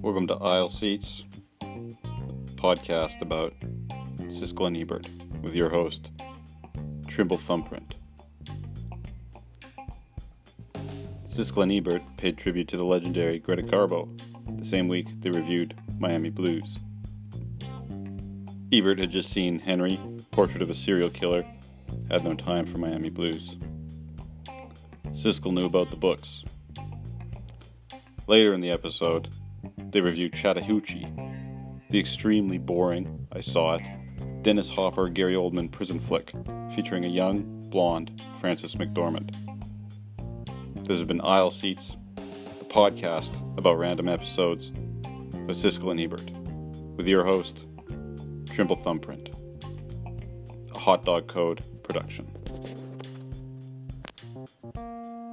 Welcome to Aisle Seats, podcast about Siskel and Ebert with your host, Trimble Thumbprint. Siskel and Ebert paid tribute to the legendary Greta Garbo the same week they reviewed Miami Blues. Ebert had just seen Henry, Portrait of a Serial Killer, had no time for Miami Blues. Siskel knew about the books. Later in the episode, they reviewed Chattahoochee, the extremely boring, I saw it, Dennis Hopper Gary Oldman prison flick featuring a young, blonde Frances McDormand. This has been Aisle Seats, the podcast about random episodes of Siskel and Ebert, with your host, Trimble Thumbprint, a hot dog code production. Thank you.